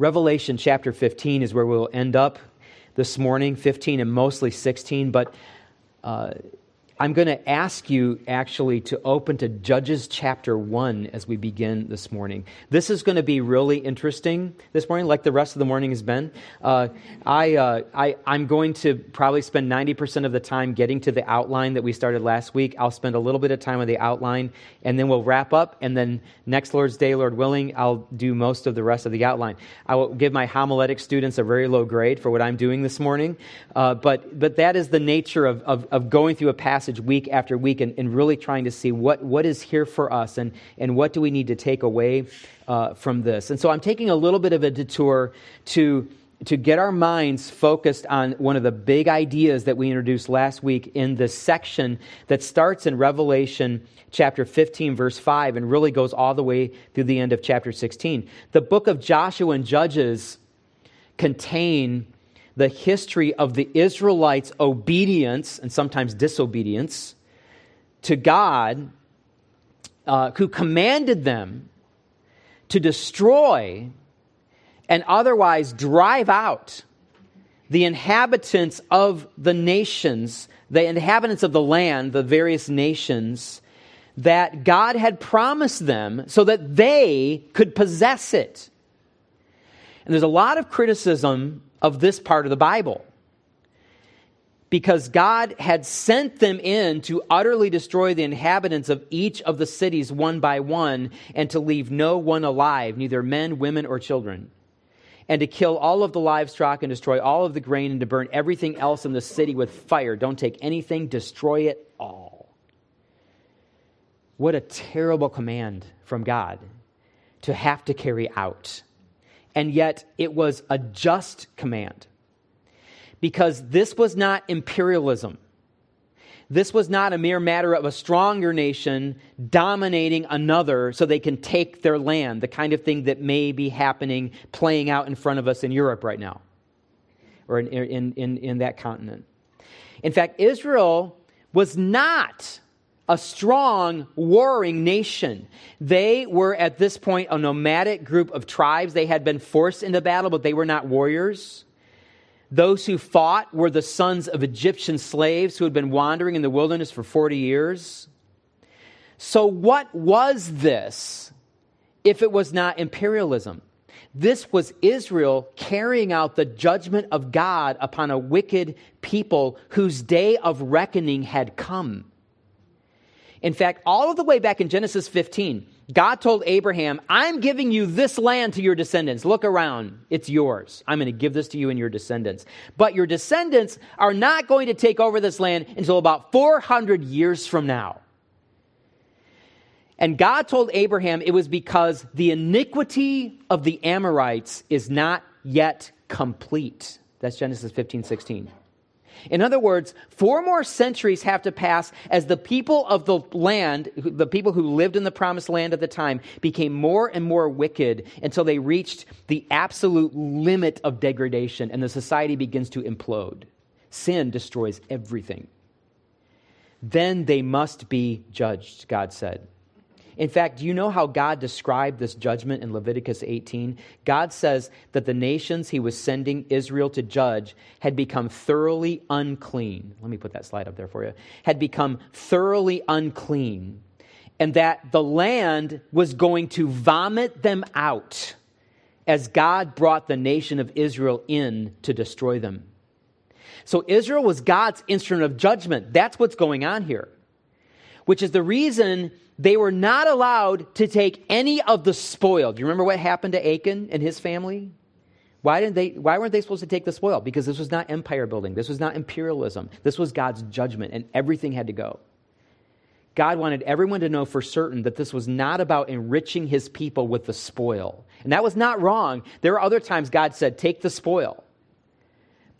Revelation chapter 15 is where we'll end up this morning, 15 and mostly 16, but uh, I'm going to ask you actually to open to Judges chapter 1 as we begin this morning. This is going to be really interesting this morning, like the rest of the morning has been. Uh, I, uh, I, I'm going to probably spend 90% of the time getting to the outline that we started last week. I'll spend a little bit of time on the outline, and then we'll wrap up. And then next Lord's Day, Lord willing, I'll do most of the rest of the outline. I will give my homiletic students a very low grade for what I'm doing this morning. Uh, but, but that is the nature of, of, of going through a passage passage week after week and, and really trying to see what, what is here for us and, and what do we need to take away uh, from this. And so I'm taking a little bit of a detour to, to get our minds focused on one of the big ideas that we introduced last week in this section that starts in Revelation chapter 15, verse 5, and really goes all the way through the end of chapter 16. The book of Joshua and Judges contain the history of the Israelites' obedience and sometimes disobedience to God, uh, who commanded them to destroy and otherwise drive out the inhabitants of the nations, the inhabitants of the land, the various nations that God had promised them so that they could possess it. And there's a lot of criticism of this part of the Bible. Because God had sent them in to utterly destroy the inhabitants of each of the cities one by one, and to leave no one alive, neither men, women, or children. And to kill all of the livestock and destroy all of the grain, and to burn everything else in the city with fire. Don't take anything, destroy it all. What a terrible command from God to have to carry out and yet it was a just command. Because this was not imperialism. This was not a mere matter of a stronger nation dominating another so they can take their land, the kind of thing that may be happening, playing out in front of us in Europe right now, or in, in, in, in that continent. In fact, Israel was not a strong, warring nation. They were at this point a nomadic group of tribes. They had been forced into battle, but they were not warriors. Those who fought were the sons of Egyptian slaves who had been wandering in the wilderness for 40 years. So, what was this if it was not imperialism? This was Israel carrying out the judgment of God upon a wicked people whose day of reckoning had come. In fact, all of the way back in Genesis 15, God told Abraham, I'm giving you this land to your descendants. Look around. It's yours. I'm going to give this to you and your descendants. But your descendants are not going to take over this land until about 400 years from now. And God told Abraham it was because the iniquity of the Amorites is not yet complete. That's Genesis 15, 16. In other words, four more centuries have to pass as the people of the land, the people who lived in the promised land at the time, became more and more wicked until they reached the absolute limit of degradation and the society begins to implode. Sin destroys everything. Then they must be judged, God said. In fact, do you know how God described this judgment in Leviticus 18? God says that the nations he was sending Israel to judge had become thoroughly unclean. Let me put that slide up there for you. Had become thoroughly unclean. And that the land was going to vomit them out as God brought the nation of Israel in to destroy them. So Israel was God's instrument of judgment. That's what's going on here, which is the reason they were not allowed to take any of the spoil. Do you remember what happened to Achan and his family? Why, didn't they, why weren't they supposed to take the spoil? Because this was not empire building. This was not imperialism. This was God's judgment, and everything had to go. God wanted everyone to know for certain that this was not about enriching his people with the spoil. And that was not wrong. There were other times God said, Take the spoil.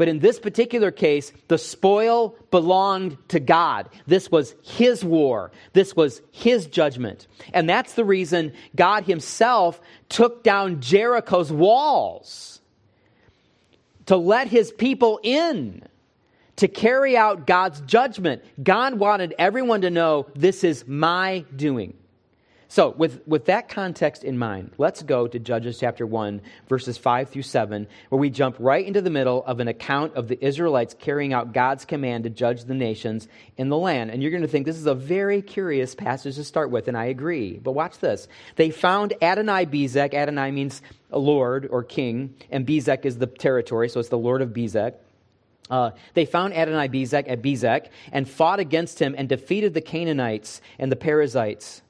But in this particular case, the spoil belonged to God. This was His war. This was His judgment. And that's the reason God Himself took down Jericho's walls to let His people in to carry out God's judgment. God wanted everyone to know this is my doing. So, with, with that context in mind, let's go to Judges chapter 1, verses 5 through 7, where we jump right into the middle of an account of the Israelites carrying out God's command to judge the nations in the land. And you're going to think this is a very curious passage to start with, and I agree. But watch this. They found Adonai Bezek. Adonai means lord or king, and Bezek is the territory, so it's the lord of Bezek. Uh, they found Adonai Bezek at Bezek and fought against him and defeated the Canaanites and the Perizzites.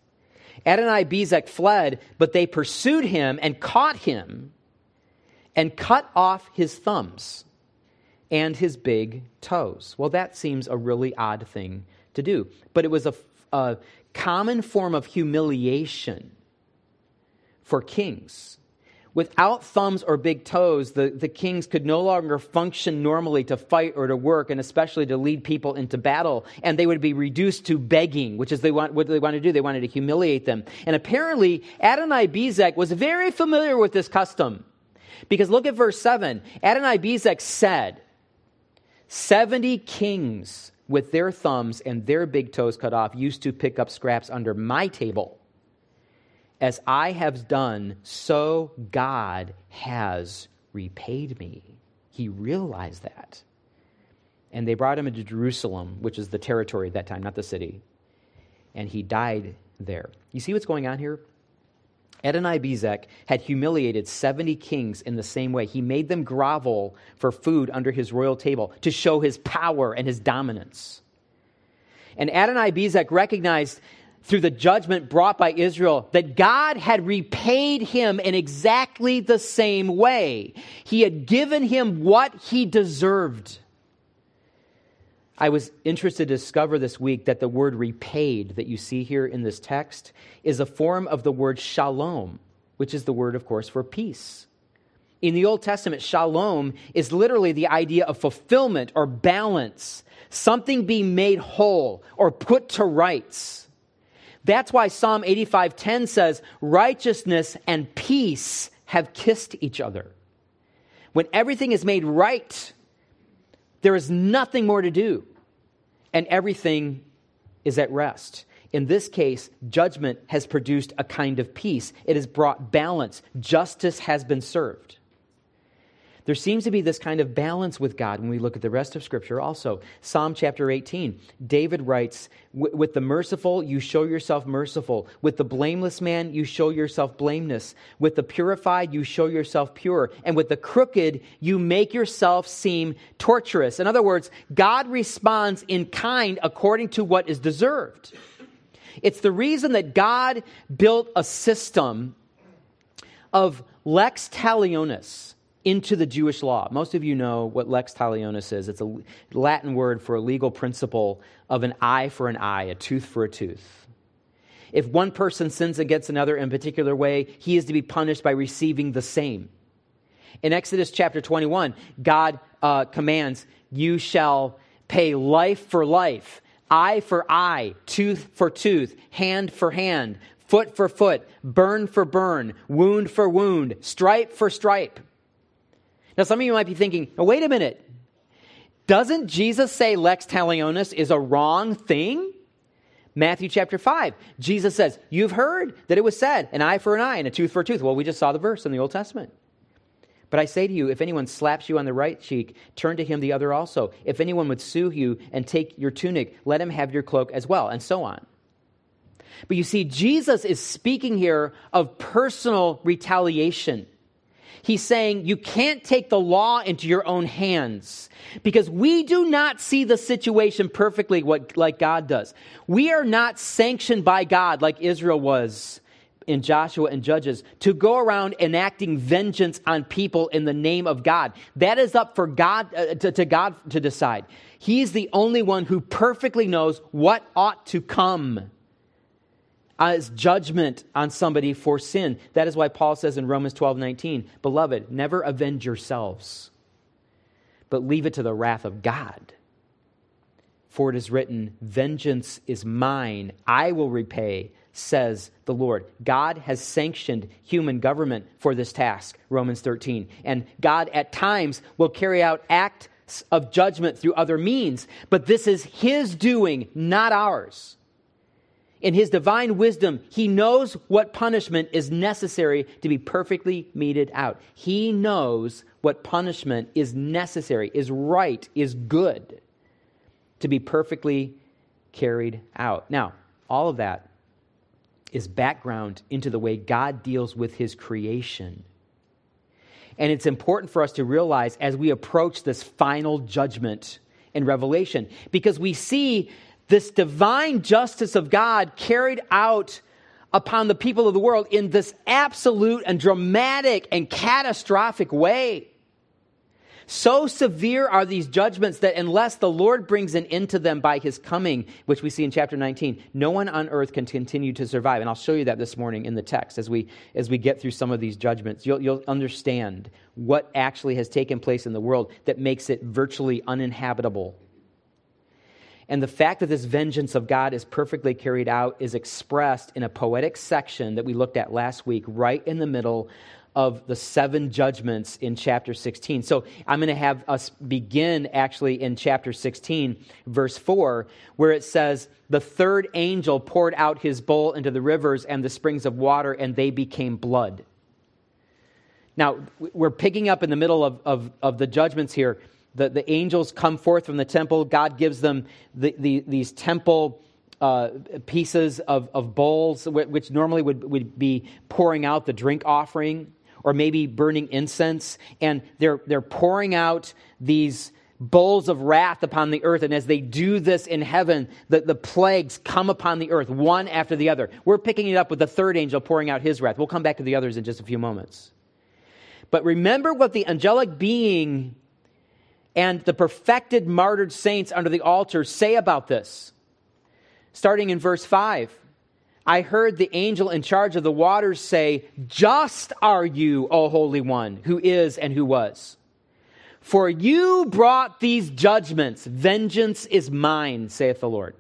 Adonai Bezek fled, but they pursued him and caught him and cut off his thumbs and his big toes. Well, that seems a really odd thing to do, but it was a, a common form of humiliation for kings. Without thumbs or big toes, the, the kings could no longer function normally to fight or to work, and especially to lead people into battle. And they would be reduced to begging, which is they want, what they wanted to do. They wanted to humiliate them. And apparently, Adonai Bezek was very familiar with this custom. Because look at verse 7. Adonai Bezek said, 70 kings with their thumbs and their big toes cut off used to pick up scraps under my table as I have done, so God has repaid me. He realized that. And they brought him into Jerusalem, which is the territory at that time, not the city. And he died there. You see what's going on here? Adonai Bezek had humiliated 70 kings in the same way. He made them grovel for food under his royal table to show his power and his dominance. And Adonai Bezek recognized through the judgment brought by Israel that God had repaid him in exactly the same way. He had given him what he deserved. I was interested to discover this week that the word repaid that you see here in this text is a form of the word shalom, which is the word, of course, for peace. In the Old Testament, shalom is literally the idea of fulfillment or balance, something being made whole or put to rights. That's why Psalm 85:10 says, "Righteousness and peace have kissed each other." When everything is made right, there is nothing more to do, and everything is at rest. In this case, judgment has produced a kind of peace. It has brought balance. Justice has been served. There seems to be this kind of balance with God when we look at the rest of Scripture also. Psalm chapter 18, David writes, With the merciful, you show yourself merciful. With the blameless man, you show yourself blameless. With the purified, you show yourself pure. And with the crooked, you make yourself seem torturous. In other words, God responds in kind according to what is deserved. It's the reason that God built a system of lex talionis into the Jewish law. Most of you know what lex talionis is. It's a Latin word for a legal principle of an eye for an eye, a tooth for a tooth. If one person sins against another in a particular way, he is to be punished by receiving the same. In Exodus chapter 21, God uh, commands, You shall pay life for life, eye for eye, tooth for tooth, hand for hand, foot for foot, burn for burn, wound for wound, stripe for stripe. Now, some of you might be thinking, oh, wait a minute. Doesn't Jesus say lex talionis is a wrong thing? Matthew chapter 5, Jesus says, You've heard that it was said, an eye for an eye and a tooth for a tooth. Well, we just saw the verse in the Old Testament. But I say to you, if anyone slaps you on the right cheek, turn to him the other also. If anyone would sue you and take your tunic, let him have your cloak as well, and so on. But you see, Jesus is speaking here of personal retaliation. He's saying you can't take the law into your own hands because we do not see the situation perfectly what, like God does. We are not sanctioned by God like Israel was in Joshua and Judges to go around enacting vengeance on people in the name of God. That is up for God uh, to, to God to decide. He's the only one who perfectly knows what ought to come Uh, as judgment on somebody for sin. That is why Paul says in Romans 12 19, Beloved, never avenge yourselves, but leave it to the wrath of God. For it is written, Vengeance is mine, I will repay, says the Lord. God has sanctioned human government for this task, Romans 13. And God at times will carry out acts of judgment through other means, but this is His doing, not ours. In his divine wisdom, he knows what punishment is necessary to be perfectly meted out. He knows what punishment is necessary, is right, is good to be perfectly carried out. Now, all of that is background into the way God deals with his creation. And it's important for us to realize as we approach this final judgment in Revelation, because we see this divine justice of God carried out upon the people of the world in this absolute and dramatic and catastrophic way. So severe are these judgments that unless the Lord brings an end to them by his coming, which we see in chapter 19, no one on earth can continue to survive. And I'll show you that this morning in the text as we, as we get through some of these judgments. You'll, you'll understand what actually has taken place in the world that makes it virtually uninhabitable. And the fact that this vengeance of God is perfectly carried out is expressed in a poetic section that we looked at last week, right in the middle of the seven judgments in chapter 16. So I'm going to have us begin actually in chapter 16, verse 4, where it says, The third angel poured out his bowl into the rivers and the springs of water, and they became blood. Now, we're picking up in the middle of, of, of the judgments here. The, the angels come forth from the temple. God gives them the, the, these temple uh, pieces of, of bowls, which normally would, would be pouring out the drink offering or maybe burning incense, and they're, they're pouring out these bowls of wrath upon the earth. And as they do this in heaven, the, the plagues come upon the earth, one after the other. We're picking it up with the third angel pouring out his wrath. We'll come back to the others in just a few moments. But remember what the angelic being and the perfected martyred saints under the altar say about this. Starting in verse 5. I heard the angel in charge of the waters say, Just are you, O Holy One, who is and who was. For you brought these judgments. Vengeance is mine, saith the Lord.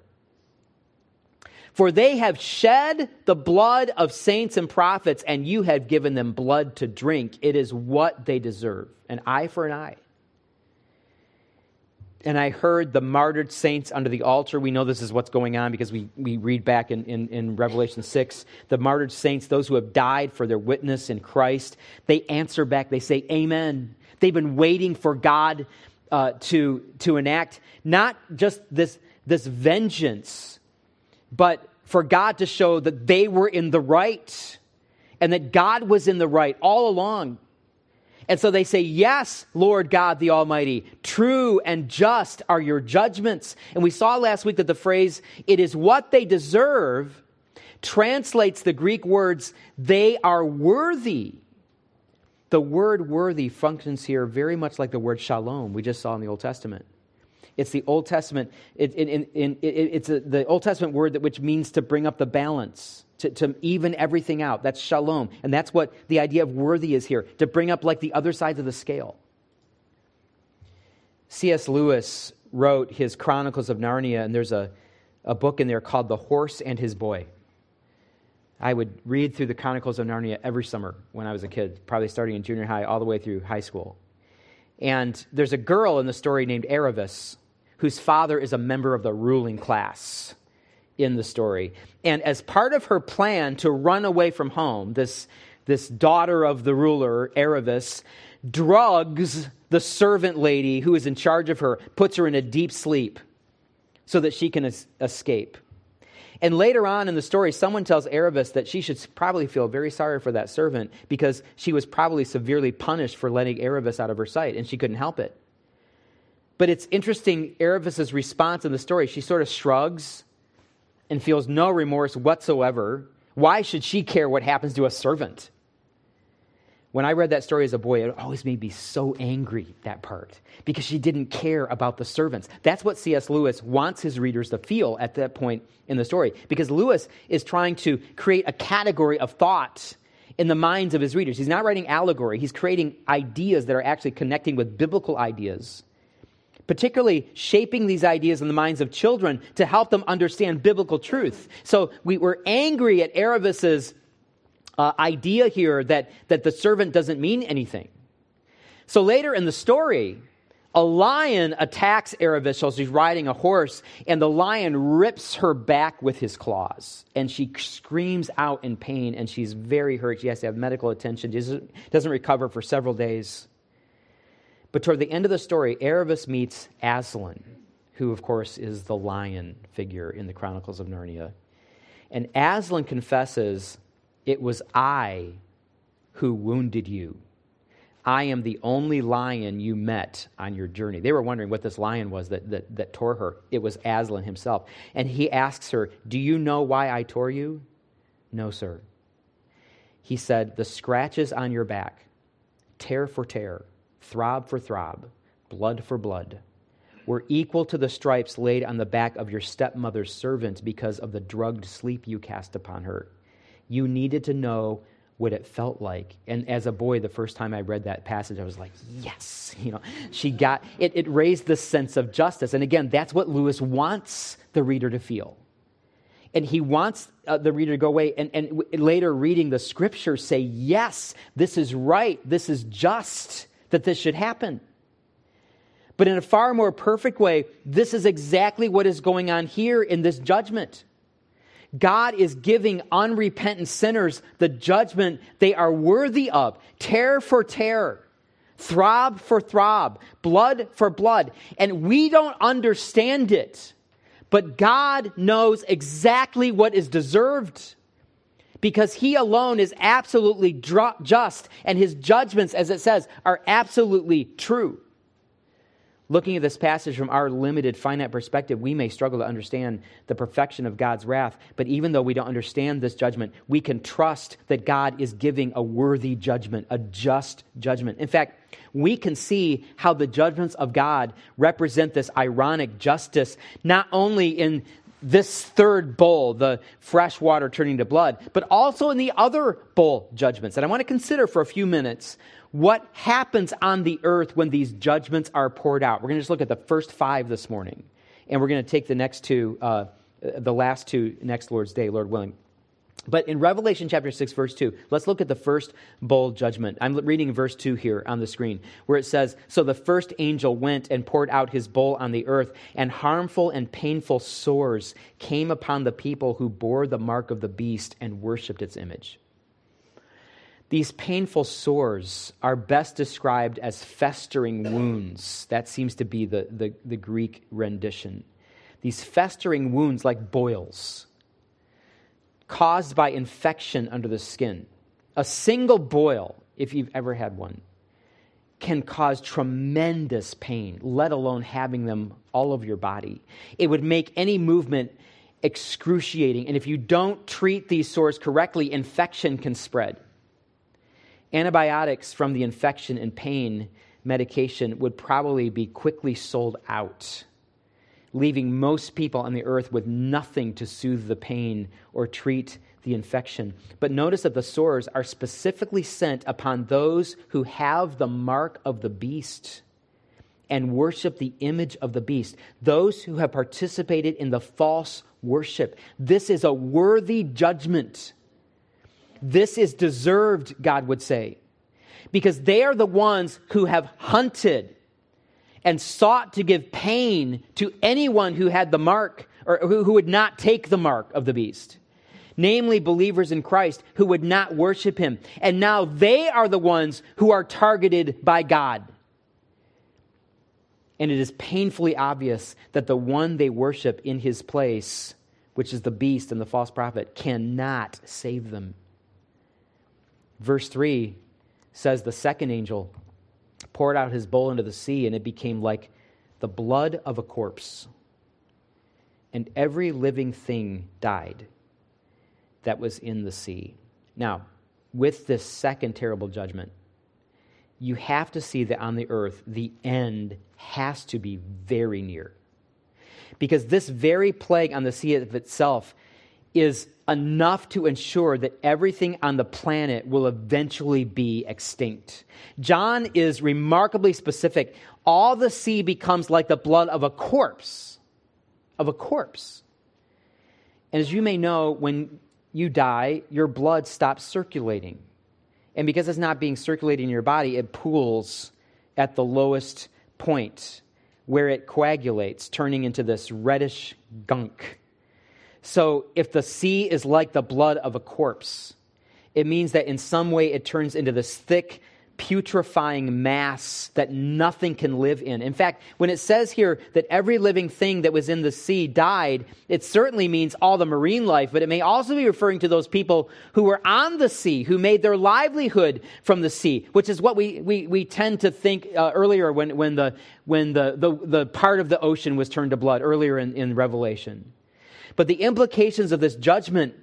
For they have shed the blood of saints and prophets, and you have given them blood to drink. It is what they deserve an eye for an eye and I heard the martyred saints under the altar. We know this is what's going on because we, we read back in, in, in, Revelation 6. The martyred saints, those who have died for their witness in Christ, they answer back. They say, Amen. They've been waiting for God uh, to, to enact not just this, this vengeance, but for God to show that they were in the right and that God was in the right all along. And so they say, Yes, Lord God the Almighty, true and just are your judgments. And we saw last week that the phrase, it is what they deserve, translates the Greek words, they are worthy. The word worthy functions here very much like the word shalom we just saw in the Old Testament. It's the Old Testament, it, it, it, it's a, the Old Testament word that, which means to bring up the balance to, to even everything out. That's shalom. And that's what the idea of worthy is here, to bring up like the other sides of the scale. C.S. Lewis wrote his Chronicles of Narnia, and there's a, a book in there called The Horse and His Boy. I would read through the Chronicles of Narnia every summer when I was a kid, probably starting in junior high all the way through high school. And there's a girl in the story named Aravis, whose father is a member of the ruling class in the story. And as part of her plan to run away from home, this, this daughter of the ruler, Aravis, drugs the servant lady who is in charge of her, puts her in a deep sleep so that she can es- escape. And later on in the story, someone tells Aravis that she should probably feel very sorry for that servant because she was probably severely punished for letting Aravis out of her sight, and she couldn't help it. But it's interesting, Aravis's response in the story. She sort of shrugs and feels no remorse whatsoever, why should she care what happens to a servant? When I read that story as a boy, it always made me so angry, that part, because she didn't care about the servants. That's what C.S. Lewis wants his readers to feel at that point in the story, because Lewis is trying to create a category of thought in the minds of his readers. He's not writing allegory, he's creating ideas that are actually connecting with biblical ideas particularly shaping these ideas in the minds of children to help them understand biblical truth. So we were angry at Aravis's uh, idea here that, that the servant doesn't mean anything. So later in the story, A lion attacks Aravis while she's riding a horse, and the lion rips her back with his claws. And she screams out in pain, and she's very hurt. She has to have medical attention. She doesn't recover for several days. But toward the end of the story, Aravis meets Aslan, who, of course, is the lion figure in the Chronicles of Narnia. And Aslan confesses, It was I who wounded you. I am the only lion you met on your journey. They were wondering what this lion was that, that, that tore her. It was Aslan himself. And he asks her, Do you know why I tore you? No, sir. He said, The scratches on your back, tear for tear, throb for throb, blood for blood, were equal to the stripes laid on the back of your stepmother's servant because of the drugged sleep you cast upon her. You needed to know what it felt like. And as a boy, the first time I read that passage, I was like, yes, you know, she got it, it raised the sense of justice. And again, that's what Lewis wants the reader to feel. And he wants uh, the reader to go away and, and w- later reading the scripture say, yes, this is right, this is just that this should happen. But in a far more perfect way, this is exactly what is going on here in this judgment. God is giving unrepentant sinners the judgment they are worthy of, tear for tear, throb for throb, blood for blood. And we don't understand it, but God knows exactly what is deserved because he alone is absolutely just and his judgments, as it says, are absolutely true. Looking at this passage from our limited, finite perspective, we may struggle to understand the perfection of God's wrath. But even though we don't understand this judgment, we can trust that God is giving a worthy judgment, a just judgment. In fact, we can see how the judgments of God represent this ironic justice, not only in this third bowl, the fresh water turning to blood, but also in the other bowl judgments. And I want to consider for a few minutes what happens on the earth when these judgments are poured out. We're going to just look at the first five this morning, and we're going to take the next two, uh, the last two next Lord's Day, Lord willing. But in Revelation chapter 6, verse 2, let's look at the first bowl judgment. I'm reading verse 2 here on the screen, where it says So the first angel went and poured out his bowl on the earth, and harmful and painful sores came upon the people who bore the mark of the beast and worshipped its image. These painful sores are best described as festering wounds. That seems to be the, the, the, Greek rendition. These festering wounds, like boils, caused by infection under the skin. A single boil, if you've ever had one, can cause tremendous pain, let alone having them all over your body. It would make any movement excruciating. And if you don't treat these sores correctly, infection can spread. Antibiotics from the infection and pain medication would probably be quickly sold out, leaving most people on the earth with nothing to soothe the pain or treat the infection. But notice that the sores are specifically sent upon those who have the mark of the beast and worship the image of the beast, those who have participated in the false worship. This is a worthy judgment this is deserved, God would say, because they are the ones who have hunted and sought to give pain to anyone who had the mark or who, who would not take the mark of the beast namely believers in Christ who would not worship him. And now they are the ones who are targeted by God. And it is painfully obvious that the one they worship in his place, which is the beast and the false prophet, cannot save them. Verse 3 says the second angel poured out his bowl into the sea, and it became like the blood of a corpse. And every living thing died that was in the sea. Now, with this second terrible judgment, you have to see that on the earth, the end has to be very near. Because this very plague on the sea of itself is enough to ensure that everything on the planet will eventually be extinct. John is remarkably specific. All the sea becomes like the blood of a corpse, of a corpse. And as you may know, when you die, your blood stops circulating. And because it's not being circulated in your body, it pools at the lowest point where it coagulates, turning into this reddish gunk. So if the sea is like the blood of a corpse, it means that in some way it turns into this thick, putrefying mass that nothing can live in. In fact, when it says here that every living thing that was in the sea died, it certainly means all the marine life, but it may also be referring to those people who were on the sea, who made their livelihood from the sea, which is what we, we, we tend to think uh, earlier when, when, the, when the, the, the part of the ocean was turned to blood, earlier in, in Revelation. But the implications of this judgment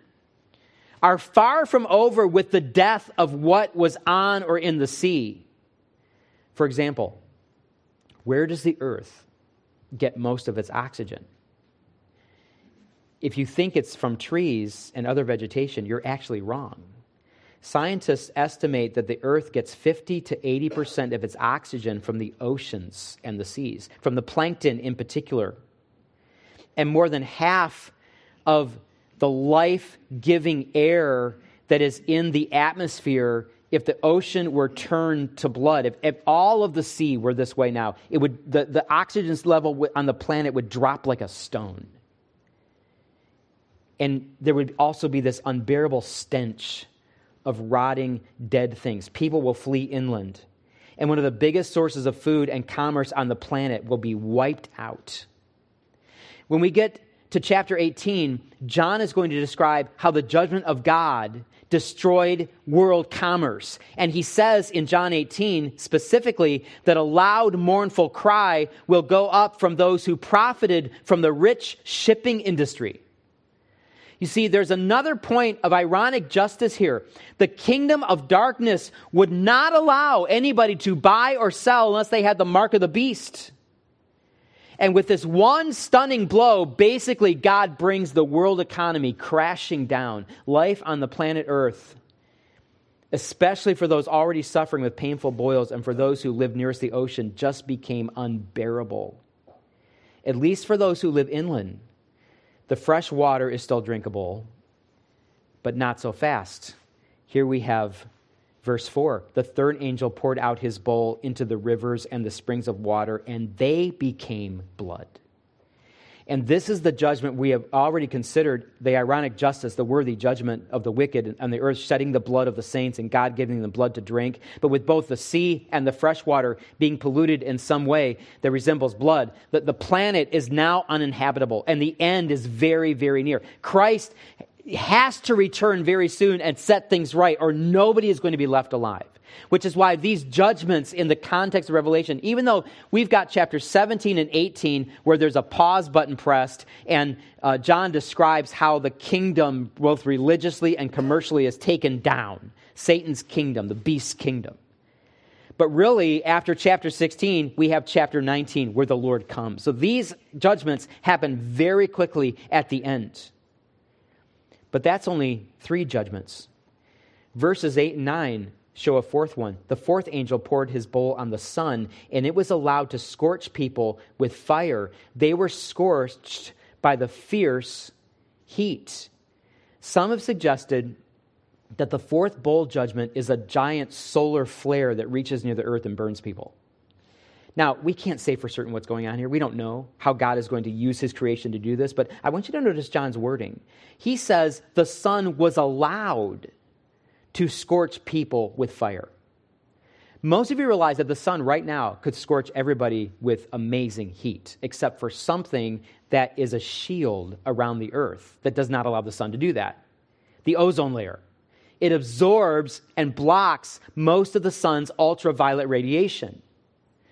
are far from over with the death of what was on or in the sea. For example, where does the earth get most of its oxygen? If you think it's from trees and other vegetation, you're actually wrong. Scientists estimate that the earth gets 50 to 80% of its oxygen from the oceans and the seas, from the plankton in particular. And more than half of the life giving air that is in the atmosphere if the ocean were turned to blood, if, if, all of the sea were this way now, it would, the, the oxygen level on the planet would drop like a stone. And there would also be this unbearable stench of rotting dead things. People will flee inland. And one of the biggest sources of food and commerce on the planet will be wiped out. When we get to chapter 18, John is going to describe how the judgment of God destroyed world commerce. And he says in John 18 specifically that a loud, mournful cry will go up from those who profited from the rich shipping industry. You see, there's another point of ironic justice here. The kingdom of darkness would not allow anybody to buy or sell unless they had the mark of the beast. And with this one stunning blow, basically, God brings the world economy crashing down. Life on the planet Earth, especially for those already suffering with painful boils and for those who live nearest the ocean, just became unbearable. At least for those who live inland, the fresh water is still drinkable, but not so fast. Here we have Verse 4 The third angel poured out his bowl into the rivers and the springs of water, and they became blood. And this is the judgment we have already considered the ironic justice, the worthy judgment of the wicked on the earth, shedding the blood of the saints and God giving them blood to drink. But with both the sea and the fresh water being polluted in some way that resembles blood, that the planet is now uninhabitable and the end is very, very near. Christ has to return very soon and set things right, or nobody is going to be left alive. Which is why these judgments in the context of Revelation, even though we've got chapters 17 and 18 where there's a pause button pressed, and uh, John describes how the kingdom, both religiously and commercially, is taken down Satan's kingdom, the beast's kingdom. But really, after chapter 16, we have chapter 19 where the Lord comes. So these judgments happen very quickly at the end. But that's only three judgments. Verses 8 and 9 show a fourth one. The fourth angel poured his bowl on the sun, and it was allowed to scorch people with fire. They were scorched by the fierce heat. Some have suggested that the fourth bowl judgment is a giant solar flare that reaches near the earth and burns people. Now, we can't say for certain what's going on here. We don't know how God is going to use his creation to do this, but I want you to notice John's wording. He says the sun was allowed to scorch people with fire. Most of you realize that the sun right now could scorch everybody with amazing heat, except for something that is a shield around the earth that does not allow the sun to do that the ozone layer. It absorbs and blocks most of the sun's ultraviolet radiation.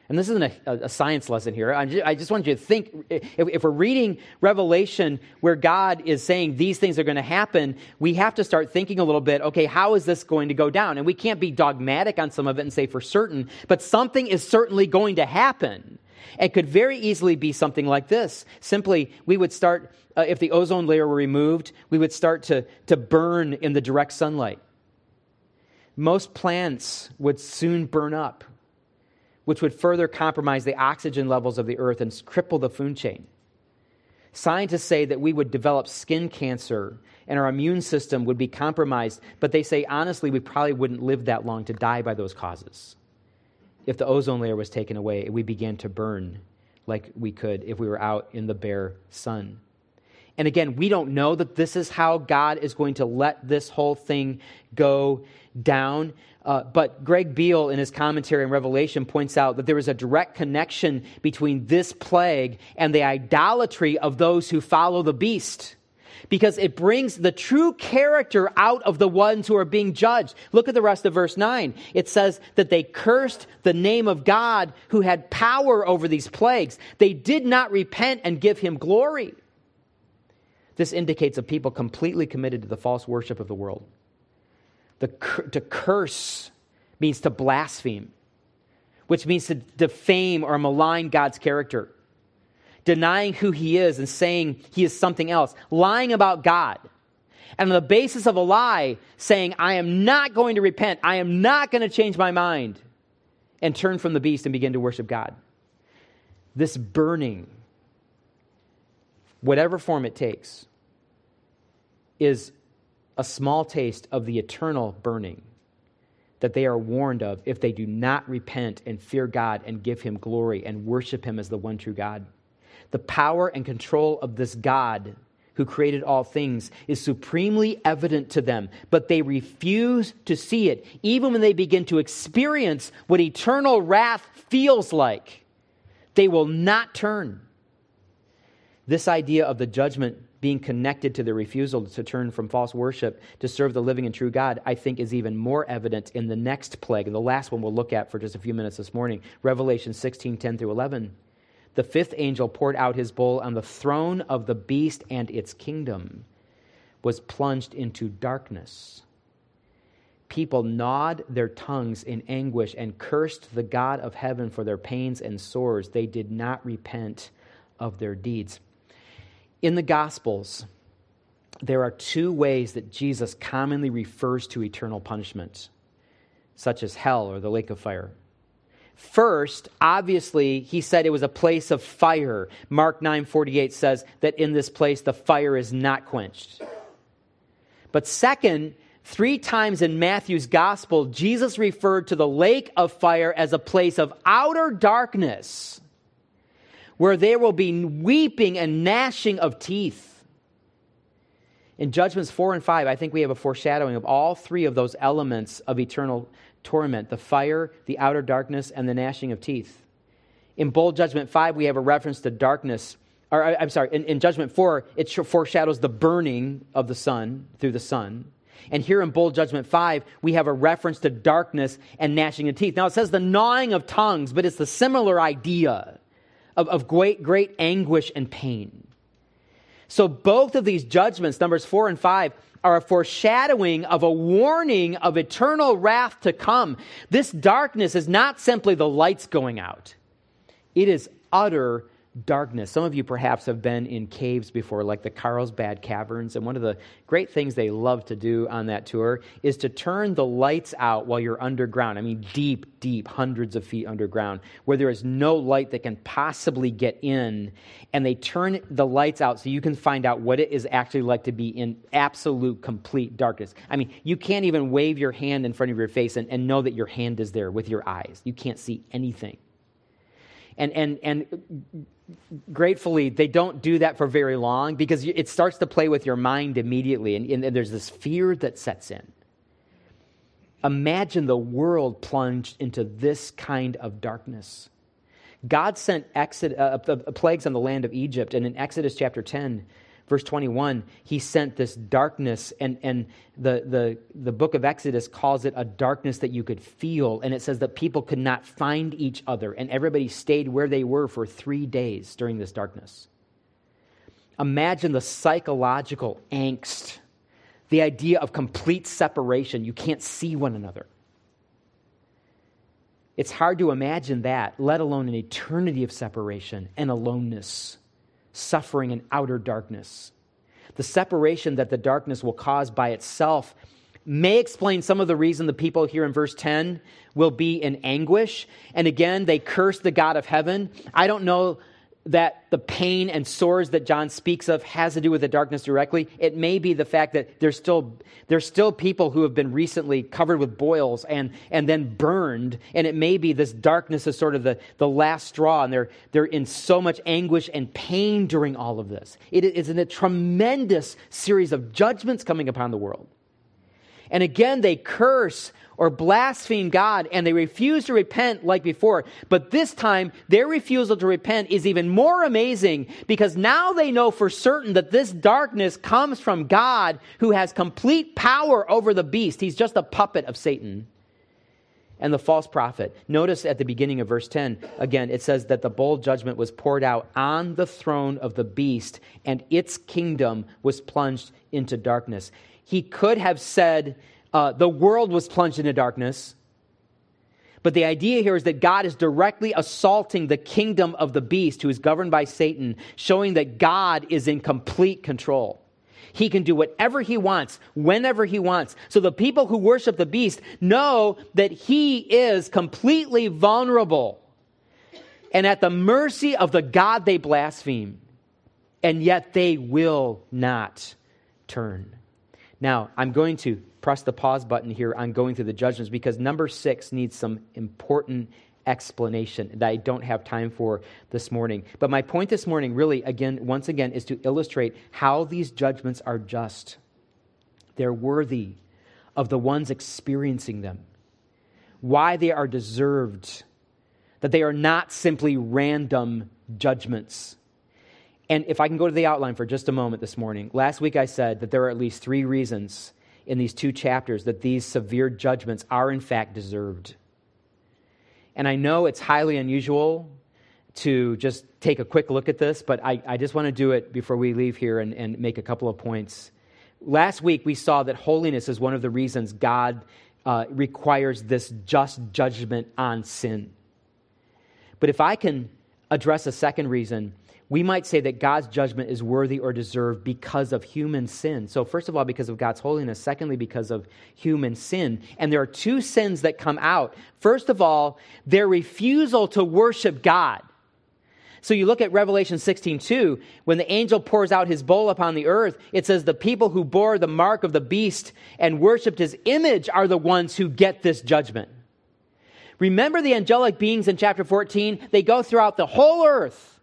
And this isn't a, a science lesson here. I just, I just want you to think if, if, we're reading Revelation where God is saying these things are going to happen, we have to start thinking a little bit okay, how is this going to go down? And we can't be dogmatic on some of it and say for certain, but something is certainly going to happen. It could very easily be something like this. Simply, we would start, uh, if the ozone layer were removed, we would start to, to burn in the direct sunlight. Most plants would soon burn up which would further compromise the oxygen levels of the earth and cripple the food chain. Scientists say that we would develop skin cancer and our immune system would be compromised, but they say honestly, we probably wouldn't live that long to die by those causes. if the ozone layer was taken away, we began to burn like we could if we were out in the bare sun. And again, we don't know that this is how God is going to let this whole thing go down. Uh, but Greg Beale, in his commentary on Revelation, points out that there is a direct connection between this plague and the idolatry of those who follow the beast. Because it brings the true character out of the ones who are being judged. Look at the rest of verse 9. It says that they cursed the name of God who had power over these plagues. They did not repent and give him glory. This indicates a people completely committed to the false worship of the world. The, to curse means to blaspheme, which means to defame or malign God's character, denying who he is and saying he is something else, lying about God. And on the basis of a lie, saying, I am not going to repent, I am not going to change my mind, and turn from the beast and begin to worship God. This burning whatever form it takes, is a small taste of the eternal burning that they are warned of if they do not repent and fear God and give Him glory and worship Him as the one true God. The power and control of this God who created all things is supremely evident to them, but they refuse to see it, even when they begin to experience what eternal wrath feels like. They will not turn. This idea of the judgment being connected to the refusal to turn from false worship to serve the living and true God, I think is even more evident in the next plague, the last one we'll look at for just a few minutes this morning, Revelation 16 10 through 11. The fifth angel poured out his bowl on the throne of the beast, and its kingdom was plunged into darkness. People gnawed their tongues in anguish and cursed the God of heaven for their pains and sores. They did not repent of their deeds. In the Gospels, there are two ways that Jesus commonly refers to eternal punishment, such as hell or the lake of fire. First, obviously, he said it was a place of fire. Mark 9:48 says that in this place the fire is not quenched. But second, three times in Matthew's gospel, Jesus referred to the lake of fire as a place of outer darkness where there will be weeping and gnashing of teeth. In Judgments 4 and 5, I think we have a foreshadowing of all three of those elements of eternal torment the fire, the outer darkness, and the gnashing of teeth. In Bowl Judgment 5, we have a reference to darkness. Or, I'm sorry, in, in Judgment 4, it foreshadows the burning of the sun through the sun. And here in Bowl Judgment 5, we have a reference to darkness and gnashing of teeth. Now, it says the gnawing of tongues, but it's the similar idea of, of great, great anguish and pain. So both of these judgments, numbers four and five, are a foreshadowing of a warning of eternal wrath to come. This darkness is not simply the lights going out, it is utter darkness. Some of you perhaps have been in caves before, like the Carlsbad Caverns. And one of the great things they love to do on that tour is to turn the lights out while you're underground. I mean, deep, deep, hundreds of feet underground, where there is no light that can possibly get in. And they turn the lights out so you can find out what it is actually like to be in absolute, complete darkness. I mean, you can't even wave your hand in front of your face and, and know that your hand is there with your eyes. You can't see anything. And, and, and gratefully, they don't do that for very long because it starts to play with your mind immediately, and, and there's this fear that sets in. Imagine the world plunged into this kind of darkness. God sent exod- uh, uh, plagues on the land of Egypt, and in Exodus chapter 10, verse 21, he sent this darkness, and, and the, the, the book of Exodus calls it a darkness that you could feel. And it says that people could not find each other, and everybody stayed where they were for three days during this darkness. Imagine the psychological angst, the idea of complete separation. You can't see one another. It's hard to imagine that, let alone an eternity of separation and aloneness suffering and outer darkness. The separation that the darkness will cause by itself may explain some of the reason the people here in verse 10 will be in anguish. And again, they curse the God of heaven. I don't know that the pain and sores that John speaks of has to do with the darkness directly. It may be the fact that there's still, there's still people who have been recently covered with boils and, and then burned. And it may be this darkness is sort of the, the last straw, and they're, they're in so much anguish and pain during all of this. It is in a tremendous series of judgments coming upon the world. And again, they curse or blaspheme God and they refuse to repent like before. But this time, their refusal to repent is even more amazing because now they know for certain that this darkness comes from God who has complete power over the beast. He's just a puppet of Satan and the false prophet. Notice at the beginning of verse 10, again, it says that the bowl judgment was poured out on the throne of the beast and its kingdom was plunged into darkness. He could have said, uh, the world was plunged into darkness. But the idea here is that God is directly assaulting the kingdom of the beast who is governed by Satan, showing that God is in complete control. He can do whatever he wants, whenever he wants. So the people who worship the beast know that he is completely vulnerable and at the mercy of the God they blaspheme. And yet they will not turn. Now, I'm going to press the pause button here on going through the judgments because number six needs some important explanation that I don't have time for this morning. But my point this morning, really, again, once again, is to illustrate how these judgments are just. They're worthy of the ones experiencing them, why they are deserved, that they are not simply random judgments. And if I can go to the outline for just a moment this morning, last week I said that there are at least three reasons in these two chapters that these severe judgments are in fact deserved. And I know it's highly unusual to just take a quick look at this, but I, I just want to do it before we leave here and, and make a couple of points. Last week, we saw that holiness is one of the reasons God uh, requires this just judgment on sin. But if I can address a second reason, we might say that God's judgment is worthy or deserved because of human sin. So, first of all, because of God's holiness. Secondly, because of human sin. And there are two sins that come out. First of all, their refusal to worship God. So you look at Revelation 16, 2, when the angel pours out his bowl upon the earth, it says, The people who bore the mark of the beast and worshiped his image are the ones who get this judgment. Remember the angelic beings in chapter 14? They go throughout the whole earth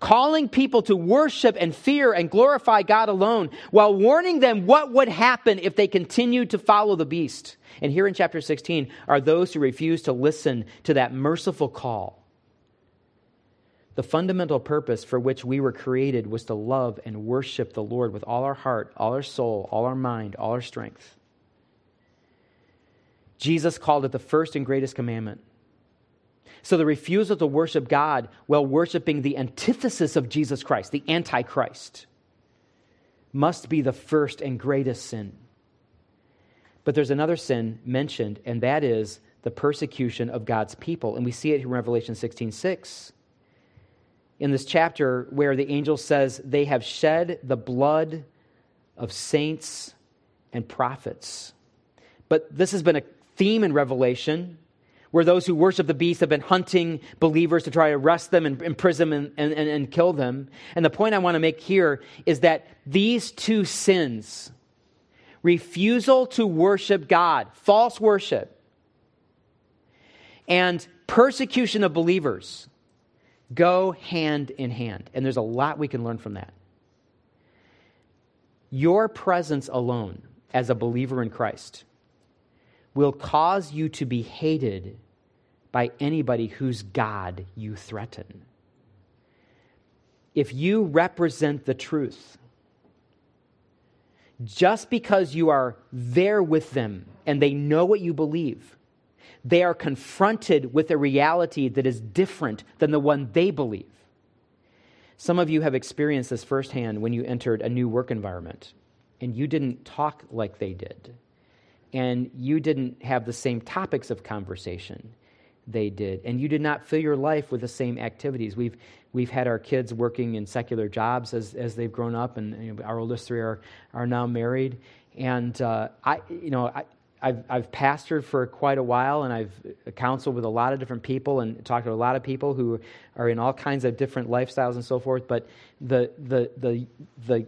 calling people to worship and fear and glorify God alone, while warning them what would happen if they continued to follow the beast. And here in chapter 16 are those who refuse to listen to that merciful call. The fundamental purpose for which we were created was to love and worship the Lord with all our heart, all our soul, all our mind, all our strength. Jesus called it the first and greatest commandment. So the refusal to worship God while worshiping the antithesis of Jesus Christ, the Antichrist, must be the first and greatest sin. But there's another sin mentioned, and that is the persecution of God's people. And we see it in Revelation 16 6. In this chapter, where the angel says, They have shed the blood of saints and prophets. But this has been a theme in Revelation where those who worship the beast have been hunting believers to try to arrest them and imprison and, and, and kill them. And the point I want to make here is that these two sins, refusal to worship God, false worship, and persecution of believers, go hand in hand. And there's a lot we can learn from that. Your presence alone as a believer in Christ will cause you to be hated by anybody whose God you threaten. If you represent the truth, just because you are there with them and they know what you believe, they are confronted with a reality that is different than the one they believe. Some of you have experienced this firsthand when you entered a new work environment and you didn't talk like they did and you didn't have the same topics of conversation they did and you did not fill your life with the same activities we've we've had our kids working in secular jobs as, as they've grown up and you know, our oldest three are, are now married and uh, i you know I, I've, I've pastored for quite a while and I've counseled with a lot of different people and talked to a lot of people who are in all kinds of different lifestyles and so forth. But the, the, the, the,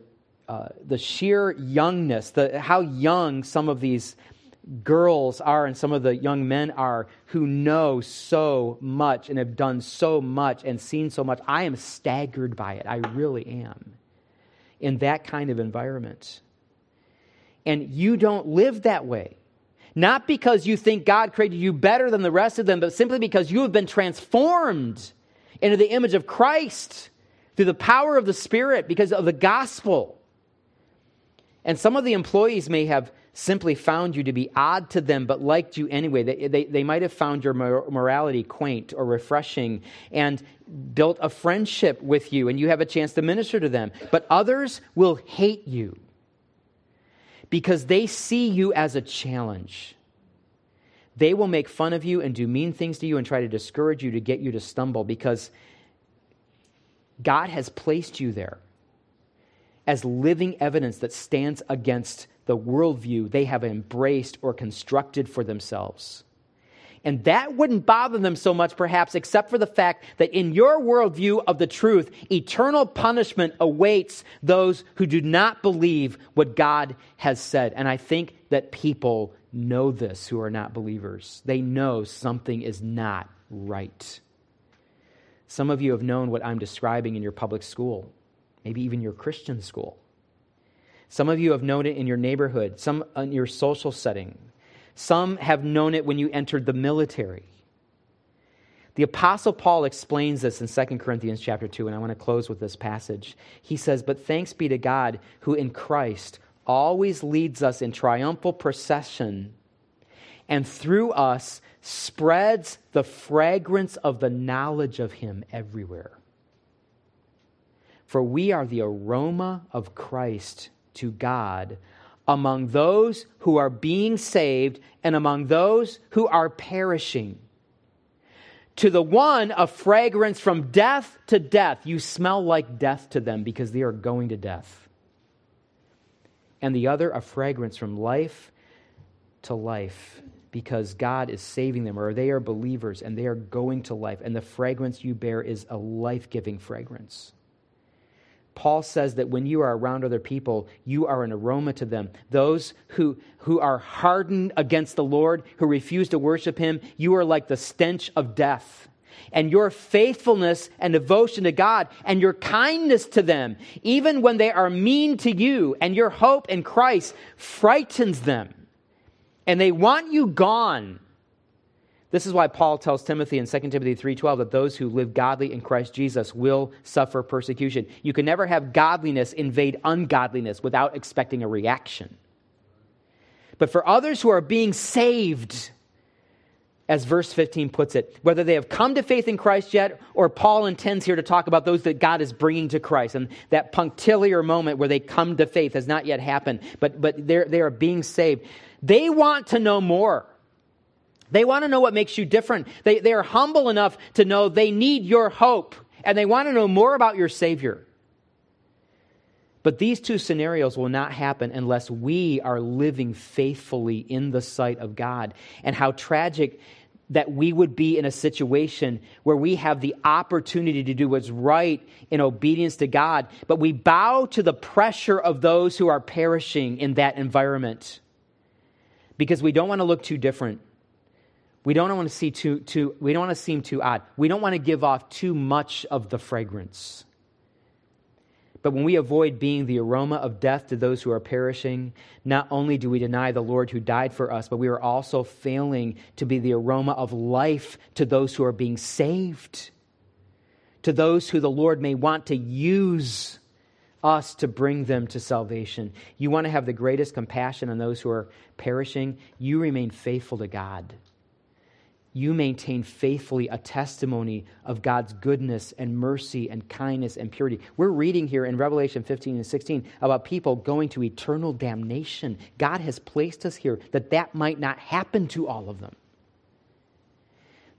uh, the sheer youngness, the, how young some of these girls are and some of the young men are who know so much and have done so much and seen so much, I am staggered by it. I really am. In that kind of environment. And you don't live that way. Not because you think God created you better than the rest of them, but simply because you have been transformed into the image of Christ through the power of the Spirit because of the gospel. And some of the employees may have simply found you to be odd to them, but liked you anyway. They, they, they might have found your morality quaint or refreshing and built a friendship with you, and you have a chance to minister to them. But others will hate you because they see you as a challenge. They will make fun of you and do mean things to you and try to discourage you to get you to stumble because God has placed you there as living evidence that stands against the worldview they have embraced or constructed for themselves. And that wouldn't bother them so much, perhaps, except for the fact that in your worldview of the truth, eternal punishment awaits those who do not believe what God has said. And I think that people know this who are not believers. They know something is not right. Some of you have known what I'm describing in your public school, maybe even your Christian school. Some of you have known it in your neighborhood, some in your social setting. Some have known it when you entered the military. The apostle Paul explains this in 2 Corinthians chapter 2 and I want to close with this passage. He says, "But thanks be to God who in Christ always leads us in triumphal procession and through us spreads the fragrance of the knowledge of him everywhere. For we are the aroma of Christ to God among those who are being saved and among those who are perishing. To the one, a fragrance from death to death. You smell like death to them because they are going to death. And the other, a fragrance from life to life because God is saving them, or they are believers and they are going to life. And the fragrance you bear is a life giving fragrance. Paul says that when you are around other people, you are an aroma to them. Those who, who are hardened against the Lord, who refuse to worship Him, you are like the stench of death. And your faithfulness and devotion to God and your kindness to them, even when they are mean to you, and your hope in Christ frightens them. And they want you gone. This is why Paul tells Timothy in 2 Timothy 3:12 that those who live godly in Christ Jesus will suffer persecution. You can never have godliness invade ungodliness without expecting a reaction. But for others who are being saved, as verse 15 puts it, whether they have come to faith in Christ yet, or Paul intends here to talk about those that God is bringing to Christ. And that punctiliar moment where they come to faith has not yet happened, but, but they are being saved. They want to know more. They want to know what makes you different. They, they are humble enough to know they need your hope and they want to know more about your Savior. But these two scenarios will not happen unless we are living faithfully in the sight of God. And how tragic that we would be in a situation where we have the opportunity to do what's right in obedience to God, but we bow to the pressure of those who are perishing in that environment because we don't want to look too different. We don't want to see too, too we don't want to seem too odd. We don't want to give off too much of the fragrance. But when we avoid being the aroma of death to those who are perishing, not only do we deny the Lord who died for us, but we are also failing to be the aroma of life to those who are being saved, to those who the Lord may want to use us to bring them to salvation. You want to have the greatest compassion on those who are perishing, you remain faithful to God you maintain faithfully a testimony of God's goodness and mercy and kindness and purity. We're reading here in Revelation 15 and 16 about people going to eternal damnation. God has placed us here that that might not happen to all of them.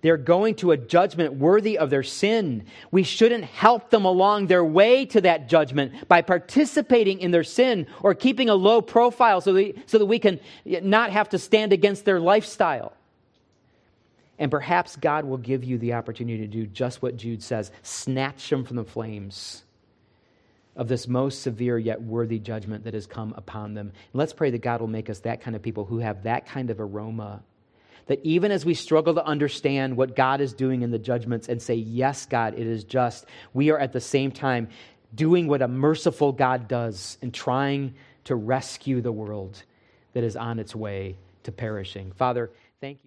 They're going to a judgment worthy of their sin. We shouldn't help them along their way to that judgment by participating in their sin or keeping a low profile so, so that we can not have to stand against their lifestyle. And perhaps God will give you the opportunity to do just what Jude says snatch them from the flames of this most severe yet worthy judgment that has come upon them. And let's pray that God will make us that kind of people who have that kind of aroma that even as we struggle to understand what God is doing in the judgments and say, Yes, God, it is just, we are at the same time doing what a merciful God does and trying to rescue the world that is on its way to perishing. Father, thank you.